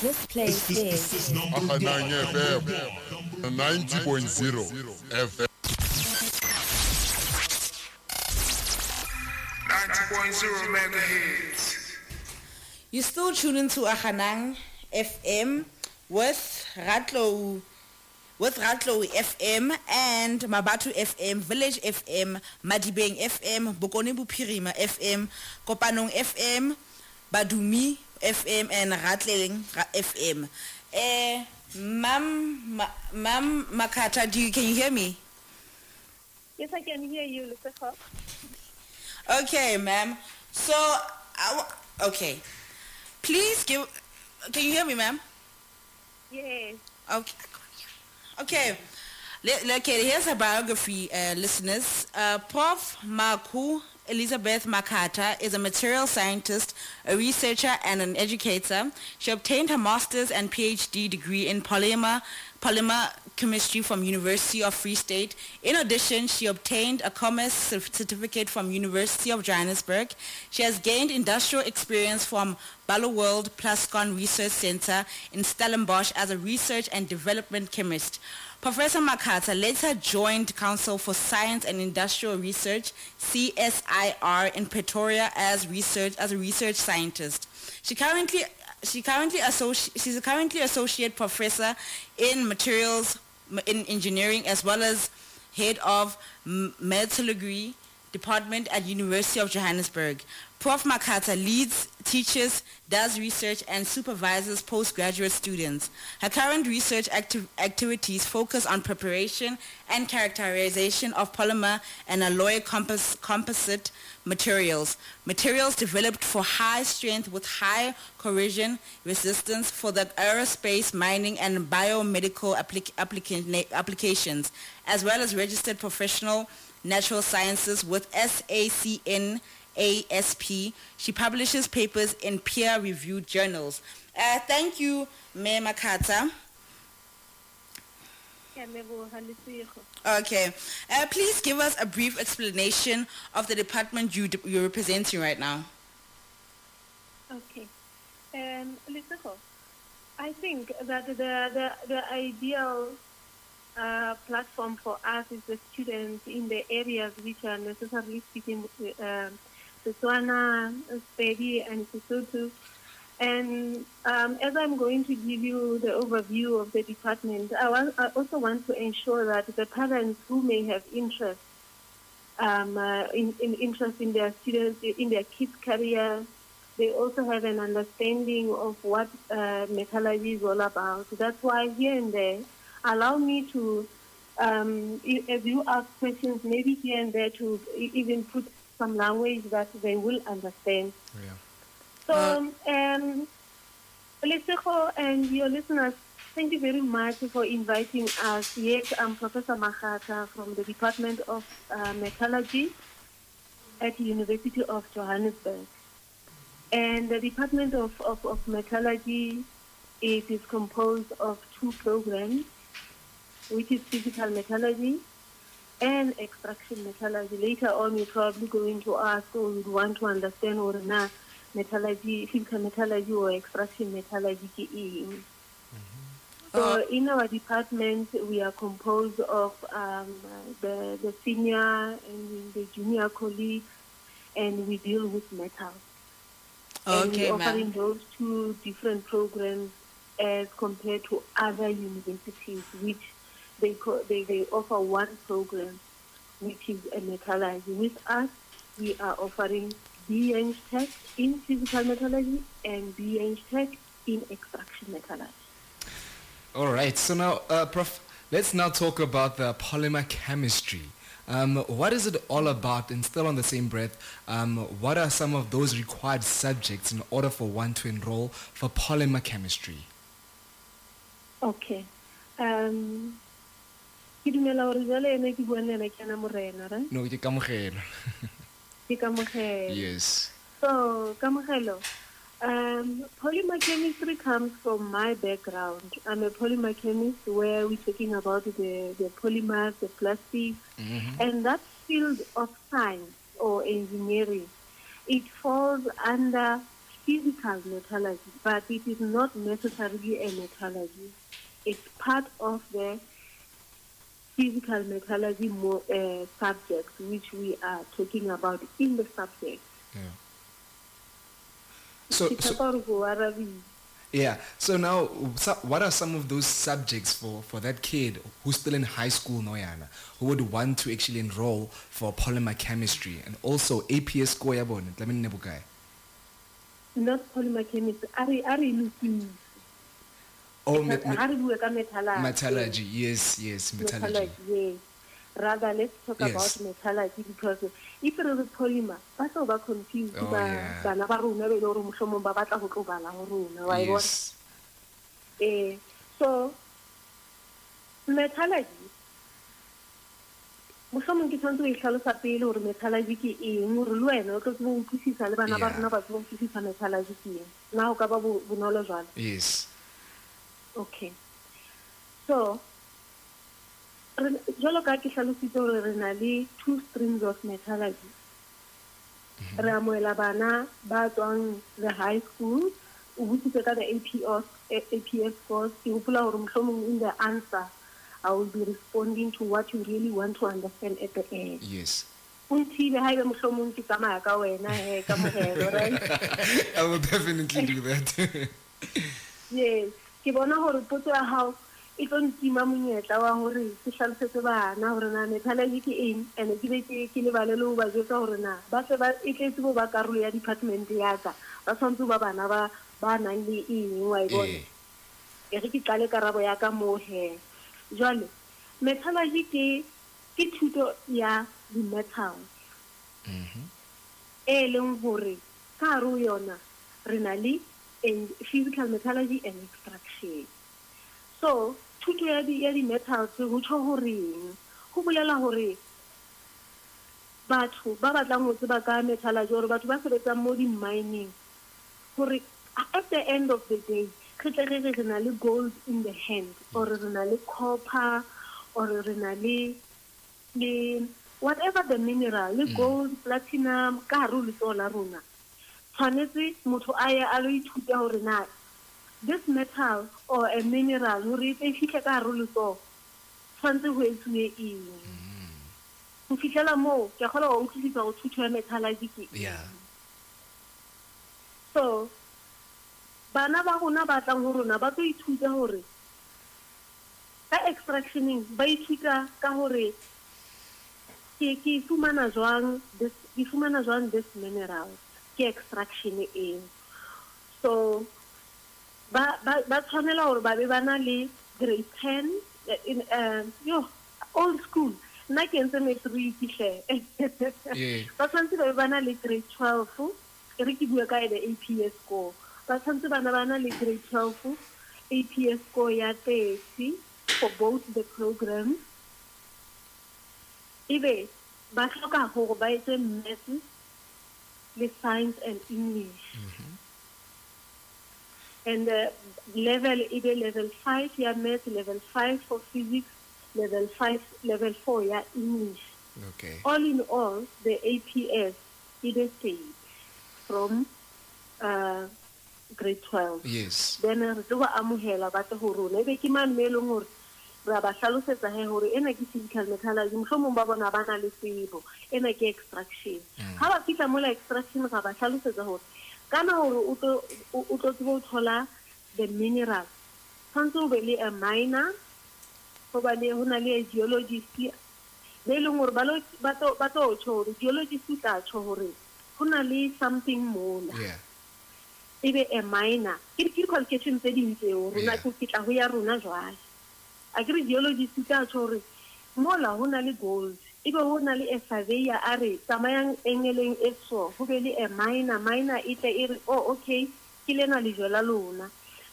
this place is Ahanang FM 90.0 FM. You still tune into Ahanang FM with Ratlo with Ratlo FM and Mabatu FM, Village FM, Madibeng FM, Bokone Bophirima FM, Kopanong FM, Badumi FM and Ratleng Ra- FM. Eh, Mam, Ma- Mam Makhatha, do you, can you hear me? Yes, I can hear you, Lucifer. Okay, ma'am. So, I w- okay. Please give. Can you hear me, ma'am? Yes. Okay. Okay. Le- Okay, here's a biography, uh, listeners. Uh, Prof. Maku Elizabeth Makhatha is a material scientist, a researcher, and an educator. She obtained her master's and PhD degree in polymer, polymer chemistry from University of Free State. In addition, she obtained a commerce certificate from University of Johannesburg. She has gained industrial experience from World Plascon Research Center in Stellenbosch as a research and development chemist. Professor Makhatha later joined Council for Science and Industrial Research, CSIR, in Pretoria as research as a research scientist. She currently she currently associ- she's a currently associate professor in materials in engineering as well as head of metallurgy department at University of Johannesburg. Prof. Makhatha leads, teaches, does research, and supervises postgraduate students. Her current research acti- activities focus on preparation and characterization of polymer and alloy compos- composite materials. Materials developed for high strength with high corrosion resistance for the aerospace, mining, and biomedical applic- applica- applications, as well as registered professional natural sciences with SACN ASP. She publishes papers in peer-reviewed journals. Uh, thank you, Mayor Makhatha. Ke a leboha, Lesego. Okay. Uh, please give us a brief explanation of the department you, you're representing right now. Okay. Um, I think that the, the, the ideal uh, platform for us is the students in the areas which are necessarily speaking uh, Setswana, Sepedi, and Sesotho. And um, as I'm going to give you the overview of the department, I, want, I also want to ensure that the parents who may have interest um, uh, in, in interest in their students, in their kids' career, they also have an understanding of what uh, metallurgy is all about. That's why here and there, allow me to, um, as you ask questions, maybe here and there to even put some language that they will understand. So, um, Lesego and your listeners, thank you very much for inviting us. Yes, I'm Professor Makhatha from the Department of uh, Metallurgy at the University of Johannesburg. And the Department of, of, of Metallurgy it is composed of two programs, which is physical metallurgy and extraction metallurgy. Later on, you're probably going to ask or you want to understand or not metallurgy, physical metallurgy or extraction metallurgy. ke eng. So in our department, we are composed of um, the, the senior and the junior colleagues, and we deal with metals. and Okay, ma'am. offering those two different programs as compared to other universities, which they, co- they, they offer one program, which is a metallurgy. With us, we are offering BEng Tech in physical metallurgy and BEng Tech in extraction metallurgy. All right. So now, uh, Prof, let's now talk about the polymer chemistry. Um, what is it all about? And still on the same breath, um, what are some of those required subjects in order for one to enroll for polymer chemistry? Okay. Um, ke dumela hore jwale ene ke buang le ena ke ana morena right? No, ke kamogelo. ke kamogelo Yes. So, Kamogelo, um, polymer chemistry comes from my background. I'm a polymer chemist where we're talking about the, the polymers, the plastics, and that field of science or engineering, it falls under physical metallurgy, but it is not necessarily a metallurgy. It's part of the physical metallurgy mo- uh, subject, which we are talking about in the subject. So, so ke yeah. So now, so what are some of those subjects for, for that kid who's still in high school, Noyana, who would want to actually enroll for polymer chemistry and also APS score yabona? Let me nebukai. not polymer chemistry. a re a re lokise Oh, me- me- re bue ka metallurgy. Yes, yes, metallurgy. metallurgy yes rather let's talk Yes. about metallurgy because if re re polymer ba tlo ba confused Oh, ba bana ba rona be le gore mohlomong ba batla go tlo bala go rona wa bona Yes. eh so metallurgy mohlomong ke tshwanetse o e tlhalosa pele gore metallurgy ke eng gore le wena o tlo tsebo utlwisisa le bana ba rona ba tsebo utlwisisa metallurgy ke eng na o ka ba bonolo jwalo Yes. Okay. So, jwalo ka ke hlalositse gore re na le two streams of metallurgy. Mhm. Re amohela bana ba tswang the high school, o botsitse ka the APS, course, ke hopola hore mohlomong in the answer, I will be responding to what you really want to understand at the end. Yes. O nthile ha ebe mohlomong ke tsamaya ka wena he ka mohelo, right? I will definitely do that. yes ke bona gore potso ya gago e tlo ntima monyetla wa gore ke tlhalosetse bana gore na metallurgy ke eng and ke be ke ke lebale le go ba jetsa gore na ba tle ba e tletse bo ba karolo ya department ya ka ba tshwanetse ba bana ba ba nang le eng wa e bona Eh, e re ke qale karabo ya ka moo he jwale metallurgy ke ke thuto ya di-metals e leng gore ka gare yona re na le en- physical metallurgy and extraction. So thuto ya di- ya di-metals go tsho goreng go bolela gore batho ba batlang go tseba ka metallurgy gore batho ba sebetsang mo di-mining gore at the end of the day re tle re re re na le gold in the hand or re na le copper or re na le le whatever the mineral le mm. gold platinum ka gare ho letsogo la rona tshwanetse motho a ye a lo ithuta gore na this metal or a mineral gore e tle e fitlhe ka gare letsogo tshwanetse go etsiwe eng? Go fitlhela moo ke wa utlwisisa go thuto ya metallurgy ke so bana ba rona ba tlang ho rona ba tlo ithuta hore ka extractioning ba ithuta ka hore ke ke fumana jwang this ke fumana jwang this mineral ke extraction eo. So ba ba ba tshwanela hore ba be ba na le grade 10 eh, in uh, yo old school. Nna ke entse matric Yeah. ba tshwanetse ba be ba na le grade 12 e re ke bua ka ene APS score. Ba tshwanetse bana ba na le grade 12 APS score ya 30 for both the programs ebe ba hloka gore ba etse maths le science and english and uh, level ebe level 5 ya maths level 5 for physics level 5 level 4 ya english Okay. all in all, the APS it is paid from uh, grade 12. Yes. Then re tlo ba amohela ba tle ho rona. Ebe ke mane me e leng hore ra ba hlalosetsa he hore ena ke physical metallurgy mohlomong ba bona ba na le tsebo ena ke extraction ha ba fihla mola extraction ra ba hlalosetsa hore kana hore o tlo o o thola the mineral tshwanetse o be le a miner ho ba le ho na le a geologist be e leng hore ba lo- ba tlo tjho hore geologist o tla tjho hore ho na le something mola ebe a minor ke di- ke di-qualification tse ding tseo rona ko kitla ho ya rona jwale a geologist ka tjho gore mola go na le gold ebe go na le a surveyor a re tsamayang engeleng e so go be le a minor minor e tle e re o okay ke lena lejo la lona.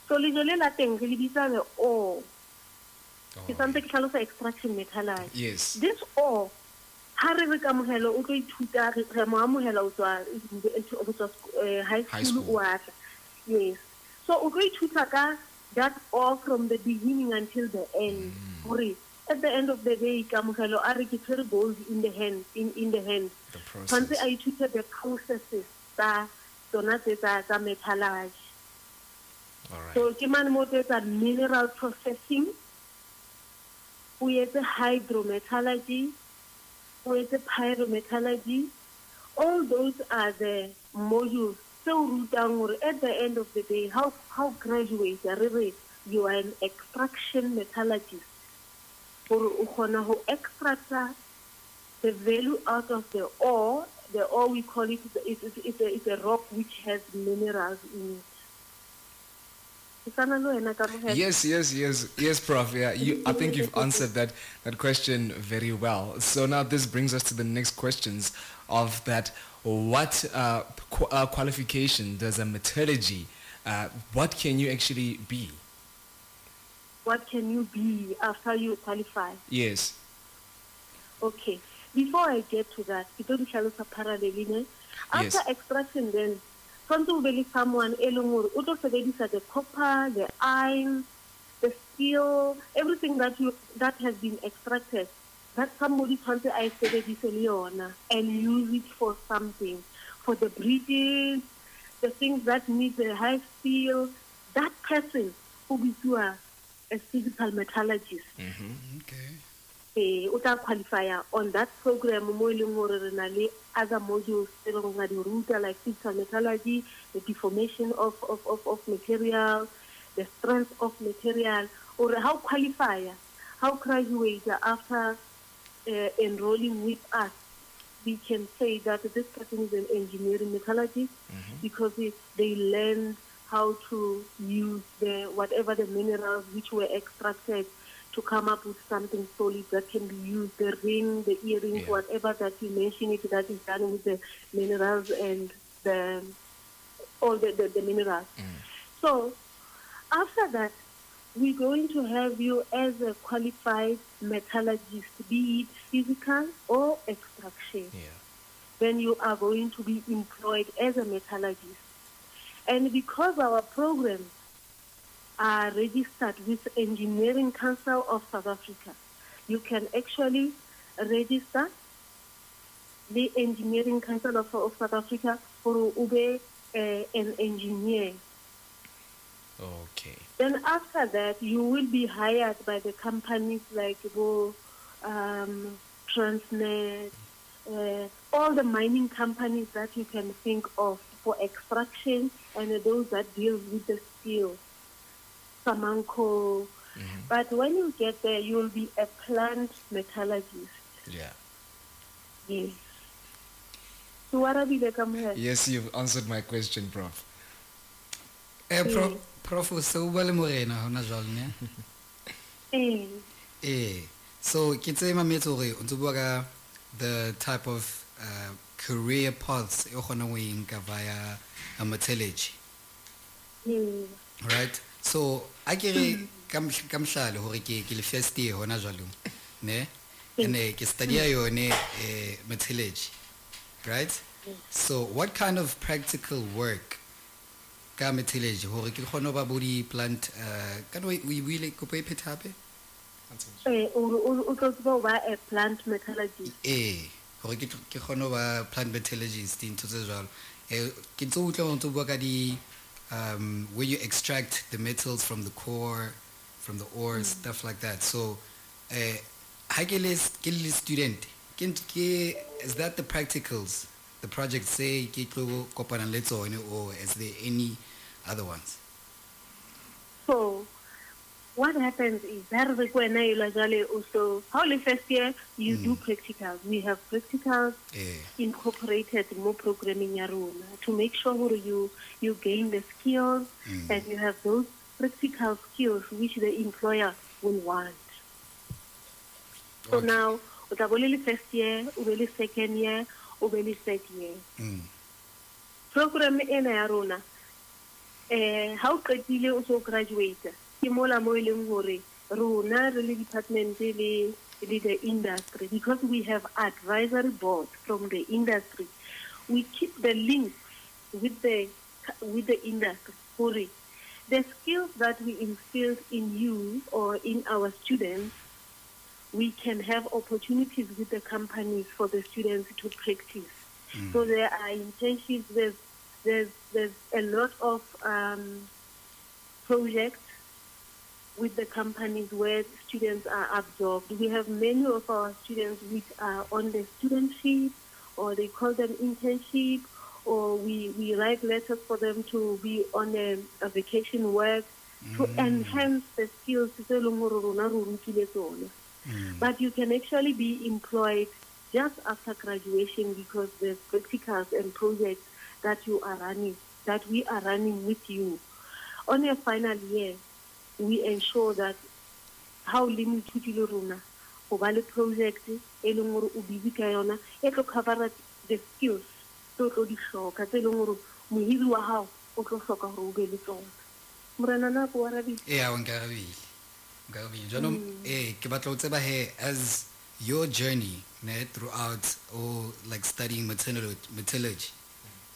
So lejo le la teng re le bitsabe o ke santse ke tlhalosa extraction metallurgy Yes. this or ha re re kamogelo o tlo ithuta re mo amohela o tswa eh, high school. o atla yes. So o tlo ithuta ka that all from the beginning until the end. Hore at the end of the day kamogelo a re ke tshwere gold in the hand in, in the hand. Tshwanetse a ithute the processes tsa tsona tse tsa tsa metallurgy. So ke mane mo tse tsa mineral processing o etse hydrometallurgy o etse pyrometallurgy. All those are the modules tse o rutang gore at the end of the day how, how graduate re re you are an extraction metallurgist gore o kgona ho extracta the value out of the ore the ore we call it is is a, is a rock which has minerals in it? Yes, yes, yes, yes, Prof. Yeah, you, I think you've answered that that question very well. So now this brings us to the next questions of that. What uh, qu- uh, qualification does a metallurgy? Uh, what can you actually be? what can you be after you qualify Yes. Okay. Before I get to that, tlo di hlalosa parallel. After Yes. extraction then, tshwanetse o be le someone e leng hore o tlo sebedisa the copper, the iron, the steel, everything that you that has been extracted. That somebody tshwanetse a e sebedise le yona and use it for something. For the bridges, the things that need the high steel, that person o bitsiwa a physical metallurgist. Okay. Eh o tla qualifya on that program mo e leng gore re na le other modules tse gore ra di ruta like physical metallurgy the deformation of, of, of, of material the strength of material. Or how qualifier how graduate after uh, enrolling with us we can say that this person is an engineering metallurgist because it, they learned how to use the whatever the minerals which were extracted to come up with something solid that can be used the ring the earrings Yeah. whatever that you mention it that is done with the minerals and the all the, the, the minerals. So after that we're going to have you as a qualified metallurgist be it physical or extraction Yeah. then you are going to be employed as a metallurgist. And because our programs are registered with Engineering Council of South Africa, you can actually register the Engineering Council of, of South Africa for ube uh, an engineer. Okay. Then after that, you will be hired by the companies like Go, um, Transnet, uh, all the mining companies that you can think of for extraction and those that deal with the steel, Samancor. But when you get there, you will be a plant metallurgist. Yeah. Yes. So what are we come here? Yes, you've answered my question, Prof. eh prof prof se o bua le morena hona jwale ne? Eh, eh so ke tse mametse hore o ntse bua ka the type of uh, career paths e o kgonang ho e nka via a metallurgy eh, right? So a ke re ka mhl- ka mohlale hore ke le first year hona jwalo ne? Ene ke study yone eh right? So what kind of practical work ka metallurgy hore ke kgone ba bo di plant uh ka no o buile kopo e eh, plant metallurgist. eh hore ke kgone ba plant metallurgist dintho tse jwalo eh ke ntse utlwa o ntse bua ka di um where you extract the metals from the core from the ore, stuff like that. So, uh, ha ke le student, ke is that the practicals, the project say ke tlo kopana le tsone or is there any other ones? So what happens is that re kwena ela jale also how le first year you do practicals. We have practicals Eh, incorporated more programming ya rona to make sure you you gain the skills and you have those practical skills which the employer will want. So Okay. now o tla bo le le first year, o be le second year, o be le third mm, program ena ya rona eh ha o qetile o so graduate ke mola mo e leng hore rona re le department le le the industry because we have advisory board from the industry. We keep the links with the with the industry hore the skills that we instilled in you or in our students we can have opportunities with the companies for the students to practice. So there are internships, there's, there's, there's a lot of um, projects with the companies where students are absorbed. We have many of our students which are on the studentship or they call them internship or we, we write letters for them to be on a, a vacation work to enhance the skills tse leng gore rona re rutile tsone. But you can actually be employed just after graduation because there's practicals and projects that you are running, that we are running with you. On your final year, we ensure that how le moithuti le rona go ba le project e leng gore o busy ka yona e tlo covera the skills tse o tlo di hloka tse e leng gore mohiri wa gago o tlo hloka gore o be le tsona morena nako wa rabile eh, awa nkarabile. Nkarabile. Jaanong, eh, ke batla ho tseba he, as your journey ne, throughout or like studying metallurgy, metallurgy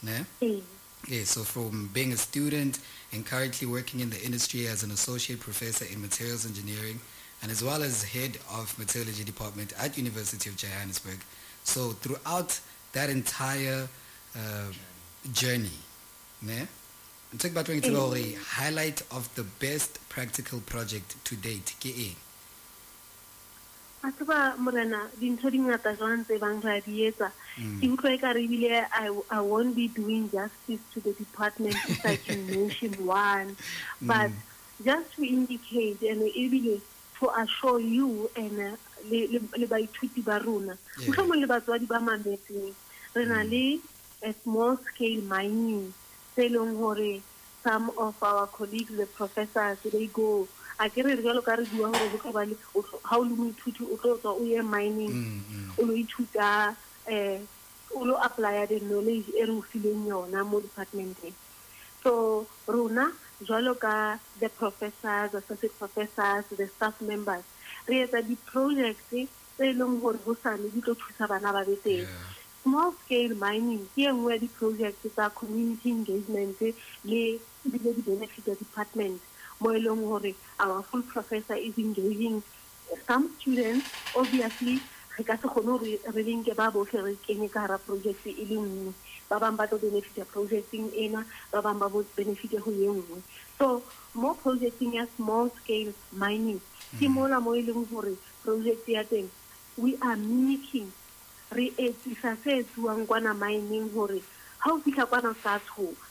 ne? ee Yeah, so from being a student and currently working in the industry as an associate professor in materials engineering and as well as head of metallurgy department at University of Johannesburg. So throughout that entire uh, journey, ne? I'm talking about going to the highlight of the best practical project to date. Ke eng? a tseba morena dintho di ngata jwang tse bang ra di etsa? Mm. Ke utlwa e ka re ebile I, i won't be doing justice to the department if i can mention one but just to indicate and ebile to assure you and uh, le baithuti ba rona. Yeah. mohlomong le batswadi ba mametseng re na mm. le a small scale mining se some of our colleagues the professors they go a ke re jalo ka re bua gore go tlo ba le ha o le moithuti o tlo tswa o ye mining Mm, mm. o lo ithuta um o lo applya the knowledge e re o fileng yona mo departmenteng so rona jwalo ka the professors associate professors the staff members re etsa di-project tse e leng gore go sane di tlo thusa bana ba be teng Yeah. Small scale mining ke nngwe ya di-project tsa community engagement eh, le ebile di-benefit department. Mo e leng gore our full professor is engaging some students. Obviously re ka se kgone gore re lenke ba botlhe re kenye ka gara project e le nngwe. Ba bangwe ba tlo benefita projecting ena ba bangwe ba bo benefite go ye nngwe. So mo projecting ya small scale mining ke mm. mola mo e leng gore project ya teng we are mimicking re etsisa se etsuwang kwana mineng gore ga o fitlha kwana sa tshoga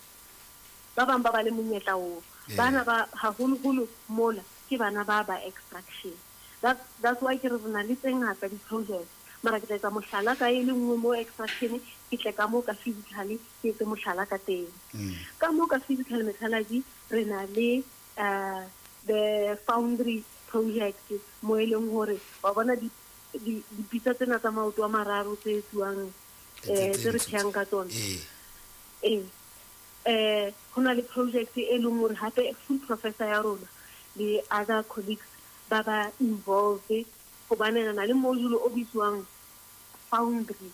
ba bangwe ba ba le monyetla oo. Bana ba haholoholo mola ke bana ba ba extraction. That's why ke re re na le tse ngata di-project mara ke tla etsa mohlala ka e le nngwe mo extraction ke tle ka moo ka physically ke etse mohlala ka teng. Mm. ka mo ka physical metallurgy re na le um the foundry project mo e leng gore wa bona dipitsa tsena tsa maoto a mararo tse Tse- um tse tse re theang ka tsone Eh, ee. Um go na le project e leng gore gape full professor ya rona le other colleagues ba ba involved gobane re na le module o bitswang foundry.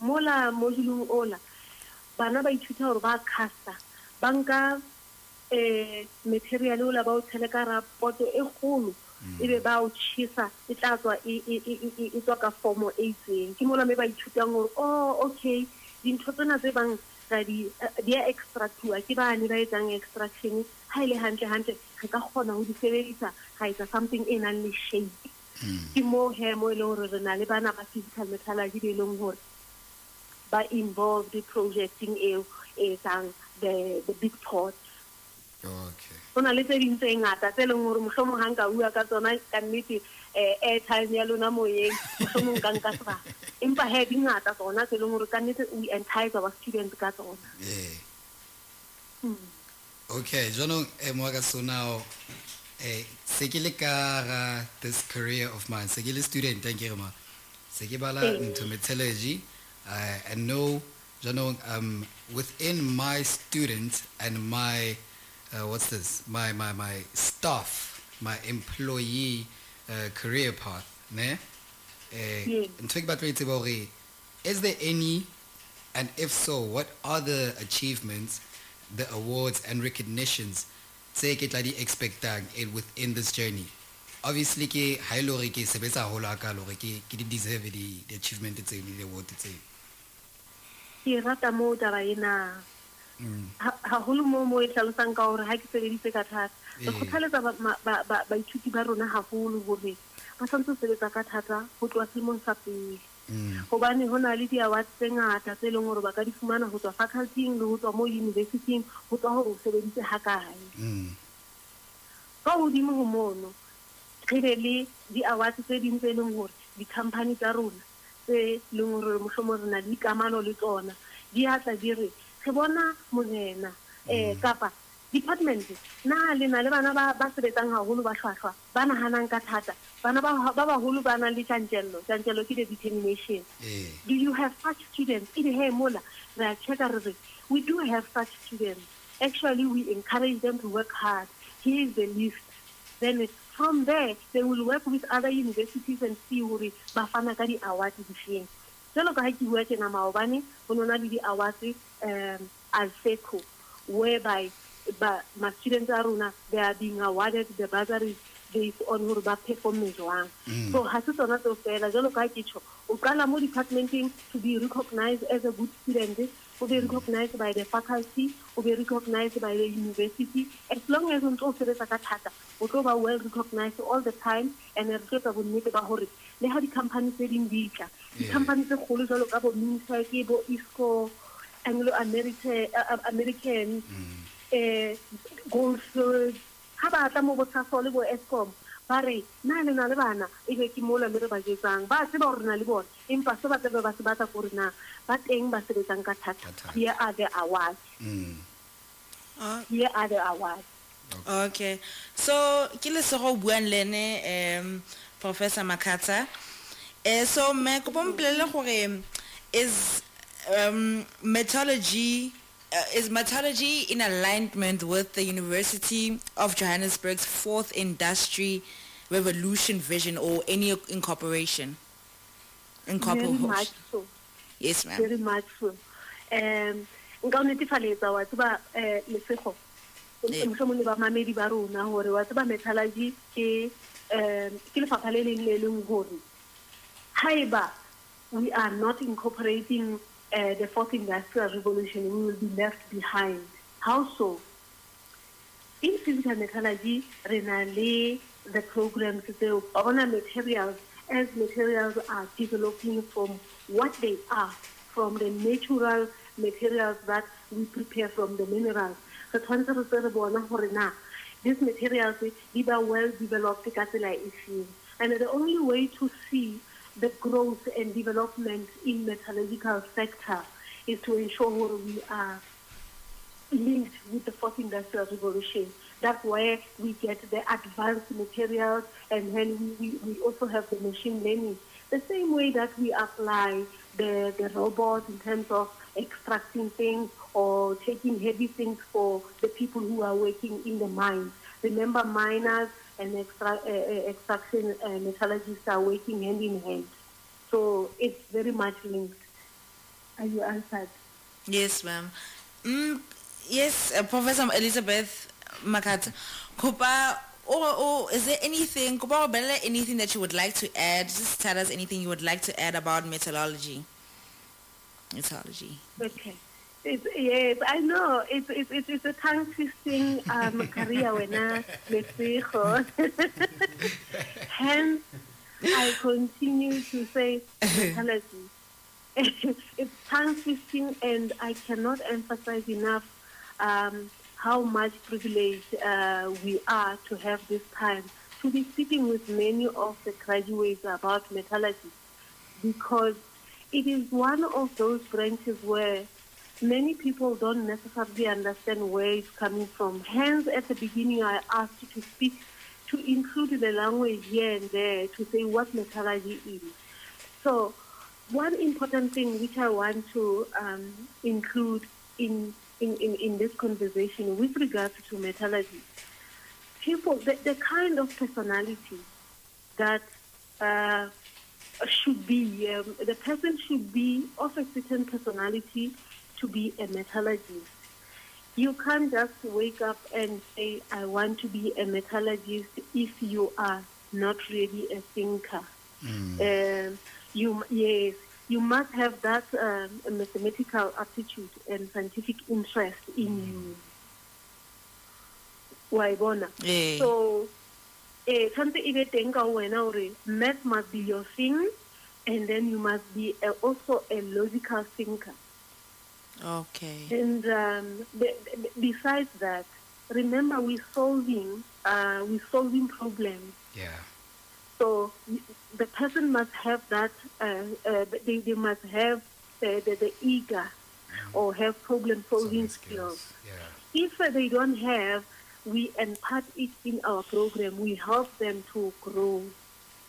Mola moduleng ola bana ba ithuta gore ba casta ba nka um material ola ba o tshele ka rapoto e kgolo ebe ba o chisa e tla tswa e- e e- e- e- e tswa ka formo e itseng. Ke mola me ba ithutang gore oh okay dintho tsena tse bang ra di di a extractua ke bane ba etsang extraction ha ile hantle hantle re ka kgona ho di sebedisa ra etsa something e nang le shape. Mm. Ke mo he mo e leng hore re na le bana ba physical metallurgy be e leng hore ba involved projecting eo e etsang the the big pot. Okay go na le tse ding tse ngata tse leng gore mohlomong ga nka bua ka tsona ka nnete um airtime ya lona moyeng mohlomong ka nka sebaka empa he di ngata tsona tse leng gore ka nnete we entice our students ka tsona. Hmm. okay jwanong um wa ka so now eh se ke le ka ga this career of mine se ke le student a ke re ma se ke bala metallurgy uh, and know jwanong um within my students and my uh, what's this my my my staff my employee uh, career path ne eh Yes. ntho e ke batla ho e is there any and if so what are the achievements the awards and recognitions tse ke tla di expectang in within this journey obviously ke ha hore ke sebetsa haholo hakalo hore ke ke di deserve di di achievement tseo le di award tseo ke rata mo taba ena. Ha- haholo mo mo e hlalosang ka hore ha ke sebeditse ka thata re Ee. kgothaletsa ba- ma- ba- ba- baithuti ba rona haholo hore ba tshwanetse ho sebetsa ka thata ho tloha selemong sa pele Mm. hobane ho na le di-awards tse ngata tse leng hore ba ka di fumana ho tswa facultyng le ho tswa mo universityng ho tswa hore o sebeditse ha kae Mm. ka hodimo ho mono re be le di-awards tse ding tse leng hore di-company tsa rona tse leng hore mohlomong re na le dikamano le tsona di atla tla di re re bona morena um kapa department na le na le bana ba sebetsang haholo ba hlwahlwa ba nahanang ka thata. Bana ba ba baholo ba nang le tjantjello tjantjello ke determination eh. Do you have such students? E he mola re a checka re re we do have such students. Actually we encourage them to work hard. Here is the list then from there they will work with other universities and see hore ba fana ka di-awards difeng jalo ka ha ke bua tjena maobane ho nona le di-awards um whereby ba ma-students a rona they are being awarded the bursaries based on hore ba performe jwang. Mm. so ha se tsona fela. Jalo ka ke tjho o qala mo departmenteng to be recognized as a good student o be recognized by the faculty o be recognized by the university. As long as o ntso o sebetsa ka thata o tlo ba well recognized all the time and re tlo bonnete ba hore le ha di-company tse ding di tla di-company tse kgolo jalo ka bo ke bo isco anglo american american um goldfield ga ba tla mo botshaso le bo escom ba re na le na le bana e be ke mola le re ba jetsang. Ba tseba gore na le bone empa se ba tsebe ba se batla gore na ba teng ba sebetsang ka thata. Here are the awards. Mm. Ah, here are the awards. okay. So ke lesego o buang le ene um professor makata uh, so me kopo mpolele gore is um, metallurgy uh, is metallurgy in alignment with the University of Johannesburg's fourth industry revolution vision or any incorporation? very Incorporation. much so Yes, ma'am. very much so um nka o netefaletsa wa tseba um lesego Ee. mohlomong le bamamedi ba rona gore wa tseba metallurgy ke um ke lefapha le leng le leng gore haeba we are not incorporating uh, the fourth industrial revolution. We will be left behind. How so? In physical metallurgy re na le the programs wa bona materials as materials are developing from what they are from the natural materials that we prepare from the minerals. Re tshwanetse re tse re bona these materials di ba well developed ka tsela e and the only way to see the growth and development in metallurgical sector is to ensure we are linked with the fourth industrial revolution. That's where we get the advanced materials and then we, we, we also have the machine learning. The same way that we apply the, the robots in terms of extracting things or taking heavy things for the people who are working in the mines. Remember, miners and extra, uh, extraction uh, metallurgists are working hand in hand. So it's very much linked. Are you answered? Yes, ma'am. Mm, yes, uh, Professor Elizabeth Makhatha. Kopa, or, or is there anything, Kopa Bella, anything that you would like to add? Just tell us anything you would like to add about metallurgy. Metallurgy. Okay. It's, yes, I know. It's it's it's, it's a tongue twisting um, career when I Hence, I continue to say mentality. it's tongue twisting, and I cannot emphasize enough um, how much privilege uh, we are to have this time to be speaking with many of the graduates about metallurgy because it is one of those branches where many people don't necessarily understand where it's coming from. Hence, at the beginning, I asked you to speak to include the language here and there to say what metallurgy is. So, one important thing which I want to um, include in, in, in, in this conversation with regards to metallurgy, people, the, the kind of personality that uh, should be, um, the person should be of a certain personality to be a metallurgist. You can't just wake up and say, I want to be a metallurgist if you are not really a thinker. Um, you, yes, you must have that um, mathematical aptitude and scientific interest in you. Wa e bona? Eh. So, eh, tshwantse e be teng ka ho wena hore math must be your thing, and then you must be a, also a logical thinker. Okay. And um, be, be- besides that, remember we're solving, uh, we're solving problems. Yeah. So the person must have that, uh, uh, they, they must have the, the, the eager or have problem solving skills. Yeah. If uh, they don't have, we impart it in our program. We help them to grow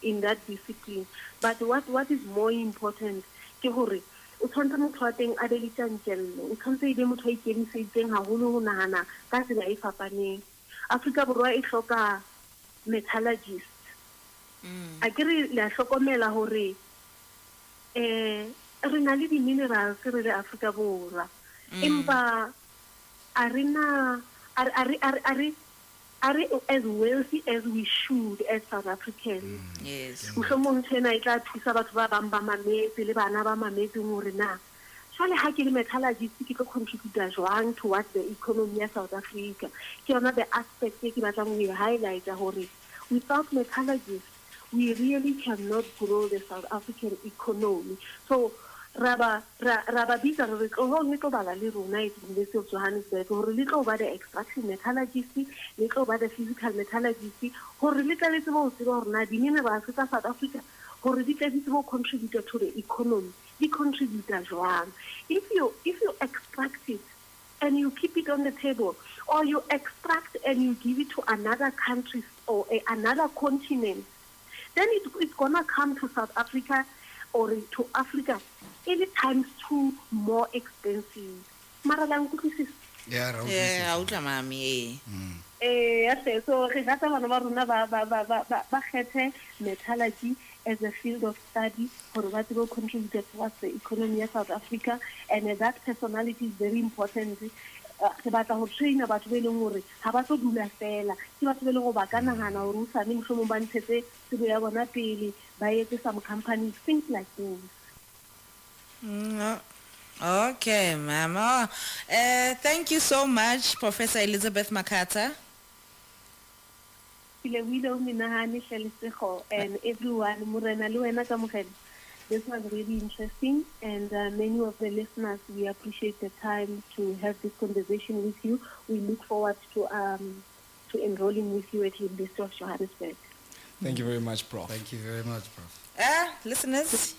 in that discipline. But what, what is more important ke gore o tshwanetse motho wa teng a be le tjantjello. O tshwanetse e be motho a ikemiseditseng haholo ho nahana ka tsela e fapaneng. Aforika borwa e hloka metallurgist. A ke re le a hlokomela gore um re na le di-minerals re le aforika borwa. Empa a re na a re- a re- a re- a re- a re as wealthy as we should as south africans? Mm. Yes. mohlomong tshena e tla thusa batho ba bang ba mametse le bana ba mametseng gore na jale ga ke le metallurgist ke tlo contributa jwang towards the economy ya south africa? Ke yona the aspect e ke batlang ho e highlighta gore without metallurgists we really cannot grow the south african economy. So ra ba ra ra ba bitsa re re tlohong le tlo bala le rona at university of johannesburg gore le tlo ba the extraction metallurgist le tlo ba the physical metallurgist gore le tle le tsebe go tseba gore na di-minerals tsa south africa gore di tle di tsebe go to the economy di contributor jwang? If you if you extract it and you keep it on the table or you extract and you give it to another country or a, another continent then it, it's gonna come to South Africa or to Africa any times two more expensive. Mara la nkutlwisisa? Yeah, ra Yeah, utlwisisa. a utlwa mami. eh. Eh, yes, so re rata bana ba rona ba kgethe metallurgy as a field of study gore ba tsebe ho contribute towards the economy ya South Africa and uh, that personality is very important Uh, re batla ho traina batho ba e leng gore ga ba tlo dula fela ke batho ba e leng gore ba ka nagana gore o sane mohlomong ba ntshetse tsebo ya bona pele ba etse some companies things like those Mm, uh, Okay, ma'am. Oh, uh, thank you so much, Professor Elizabeth Makhatha. ke lebohile o menagane tlhalesego and everyone wena kamogelo this was really interesting and uh, many of the listeners we appreciate the time to have this conversation with you. We look forward to um, to enrolling with you at the university of johannesburg Thank you very much, Prof. Thank you very much, Prof. Ah, listeners,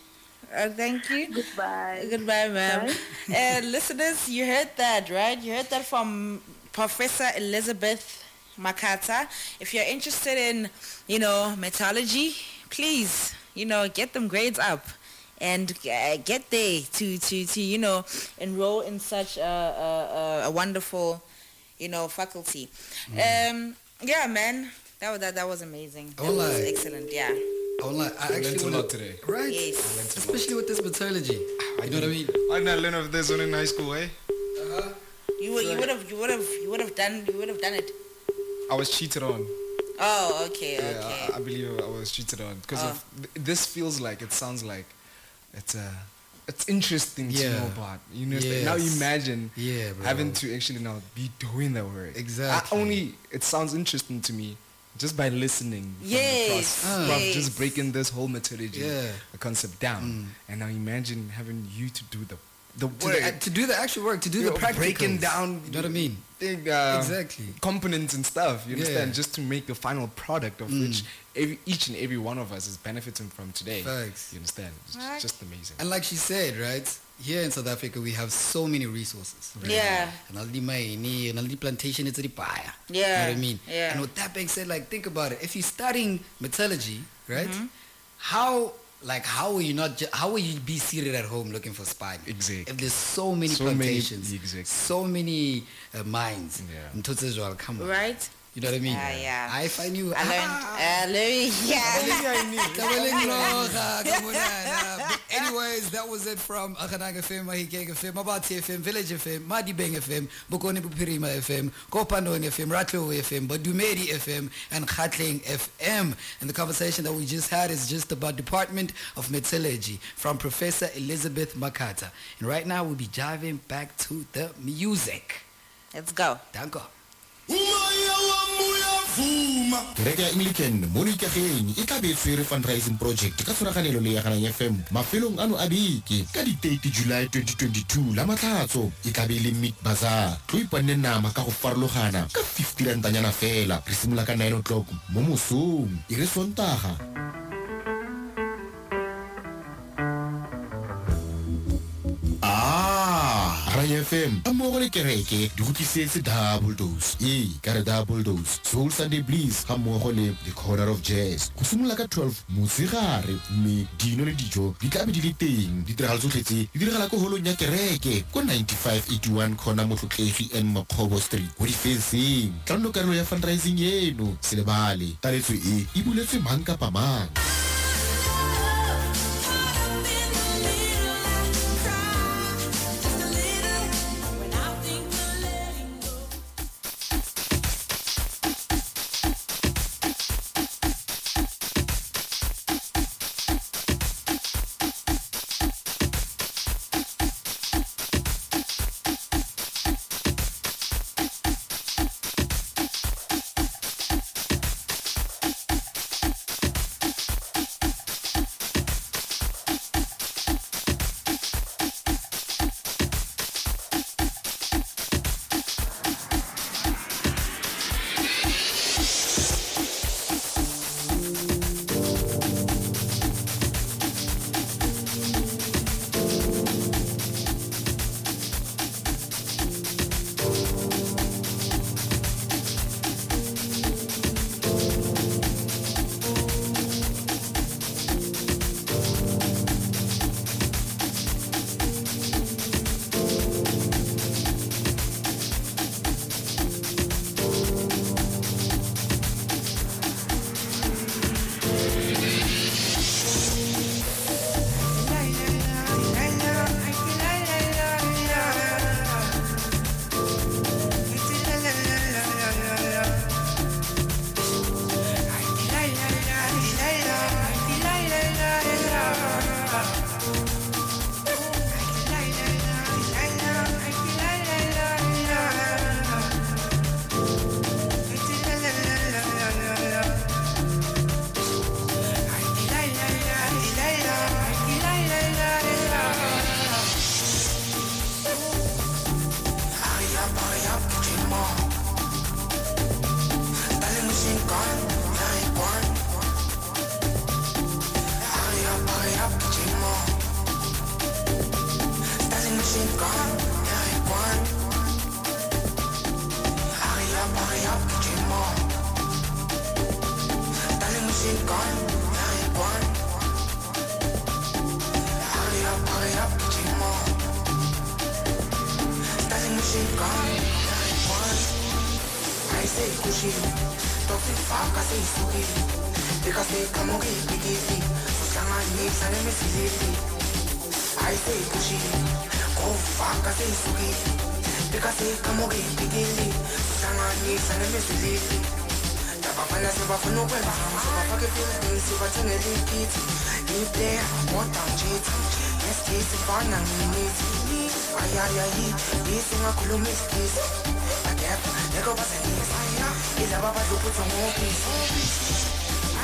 uh, thank you. goodbye Goodbye, ma'am. Uh, listeners, you heard that, right? You heard that from Professor Elizabeth Makhatha. If you're interested in, you know, metallurgy, please, you know, get them grades up and uh, get there to, to, to, you know, enroll in such a, a, a- a wonderful, you know, faculty. Um, yeah, man. That was, that, that was amazing. That was excellent, yeah. I would like, I learned a wanna- lot today. Right? Yes. Especially with this metallurgy. You know what I mean? I didn't learn of this one in high school, eh? You, would- you would have, you would have, you would have done, you would have done it. I was cheated on. Oh, okay, Yeah, okay. I, I believe I was cheated on because Oh. th- this feels like it sounds like it's a it's interesting to know about. You know, now Yes. imagine Yeah, bro. having to actually now be doing the work. Exactly. I only it sounds interesting to me just by listening. from the Yes, prof- prof yes. just breaking this whole methodology, Yeah. concept down, and now imagine having you to do the the To, the, to do the actual work, to do You the know, practicals. breaking down You know what I mean? big uh, Exactly. components and stuff. You understand? Yeah. Mm. Just to make the final product of which every, each and every one of us is benefiting from today. Facts. You understand? It's Right. just amazing. And like she said, right? Here in South Africa, we have so many resources. Yeah. And all the money, and all the plantation, it's the buyer. You Yeah, know what I mean? yeah. And with that being said, like, think about it. If you're studying metallurgy, right? Mm-hmm. How, like, how will you not, ju- how will you be seated at home looking for spine? Exactly. If there's so many So many- plantations, exactly. so many uh, mines. Yeah. And come on. Right? You know what I mean? Yeah, yeah. I find you. I learned. Ah, Uh, let me, yeah. Kabeling Loga, kamunana. But anyways, that was it from Akhanang FM, Mahikeng FM, Mabati FM, Village FM, Madibeng FM, Bokoni Bophirima FM, Kopanong FM, Ratlo FM, Badumeri FM, and Khatleng FM. And the conversation that we just had is just about Department of Metallurgy from Professor Elizabeth Makhatha. And right now we'll be diving back to the music. Let's go. Danko. Kereke ya anglican mo leikageng e tla be e tshwere fundraising project ka tshwaraganelo le ya ganang fm mafelong ano a beke. Ka di-30 july 2022 la matlhatso e tla be e le meat bazar tlo ipanne nama ka go farologana ka 50 rantanyana fela. Re simola ka 9 o'clock mo mosong. E re sontaga fm a mmogo le kereke di go tlisetse double dose. Ee ka re double dose soul sunday bliss ga mmogo le the corner of jazz. Go simolola ka 12 motshegare mme dino le dijo di tlabe di le teng. Ditiragalo tsotlhe tse di diragala ko holong ya kereke ko 9581 corner motlotlegi and makgobo street go difenseng. Tlalano karolo ya fundraising eno selebale taletso e e buletswe mang kapa mang I say push it, go fuck, I say sugi. Pika say kamogi, pigili, sama ni sana mesuzili. Tapapana saba funo kweba, saba fake feelings, saba tunge likit. Ni play, what I'm cheating, yes kiss, fun and minute. Ay ay ay, this nga kulumis kiss. Agep, lego basa ni fire, ilaba ba lupo tungo kiss.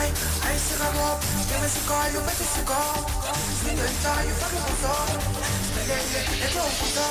sika Sidenza yu fake puto Pelele eke uputo Ay, ay, ay, sikawop Yemen sikayo pati sika Sidenza yu fake puto Pelele eke uputo